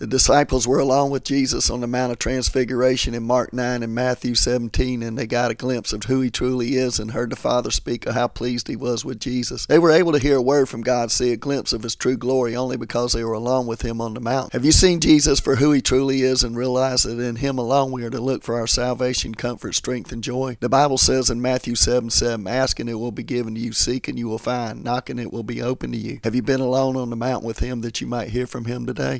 The disciples were along with Jesus on the Mount of Transfiguration in Mark 9 and Matthew 17, and they got a glimpse of who he truly is and heard the Father speak of how pleased he was with Jesus. They were able to hear a word from God, see a glimpse of his true glory only because they were along with him on the mount. Have you seen Jesus for who he truly is and realized that in him alone we are to look for our salvation, comfort, strength, and joy? The Bible says in Matthew 7 7, Asking it will be given to you, seeking you will find, knocking it will be open to you. Have you been alone on the mount with him that you might hear from him today?